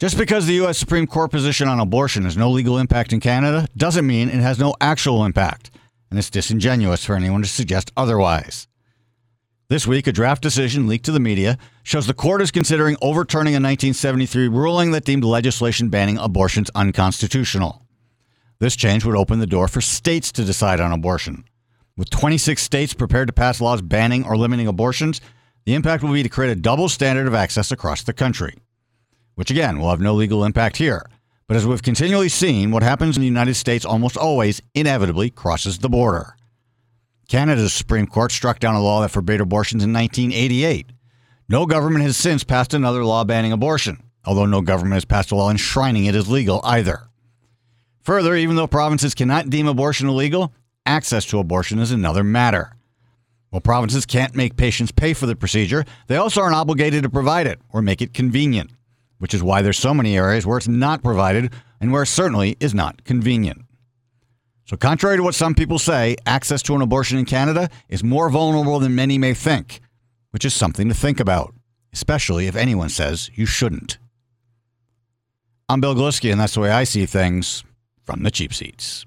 Just because the U.S. Supreme Court position on abortion has no legal impact in Canada doesn't mean it has no actual impact, and it's disingenuous for anyone to suggest otherwise. This week, a draft decision leaked to the media shows the court is considering overturning a 1973 ruling that deemed legislation banning abortions unconstitutional. This change would open the door for states to decide on abortion. With 26 states prepared to pass laws banning or limiting abortions, the impact will be to create a double standard of access across the country, which again will have no legal impact here. But as we've continually seen, what happens in the United States almost always inevitably crosses the border. Canada's Supreme Court struck down a law that forbade abortions in 1988. No government has since passed another law banning abortion, although no government has passed a law enshrining it as legal either. Further, even though provinces cannot deem abortion illegal, access to abortion is another matter. While provinces can't make patients pay for the procedure, they also aren't obligated to provide it or make it convenient, which is why there's so many areas where it's not provided and where it certainly is not convenient. So, contrary to what some people say, access to an abortion in Canada is more vulnerable than many may think, which is something to think about, especially if anyone says you shouldn't. I'm Bill Glusky, and that's the way I see things from the cheap seats.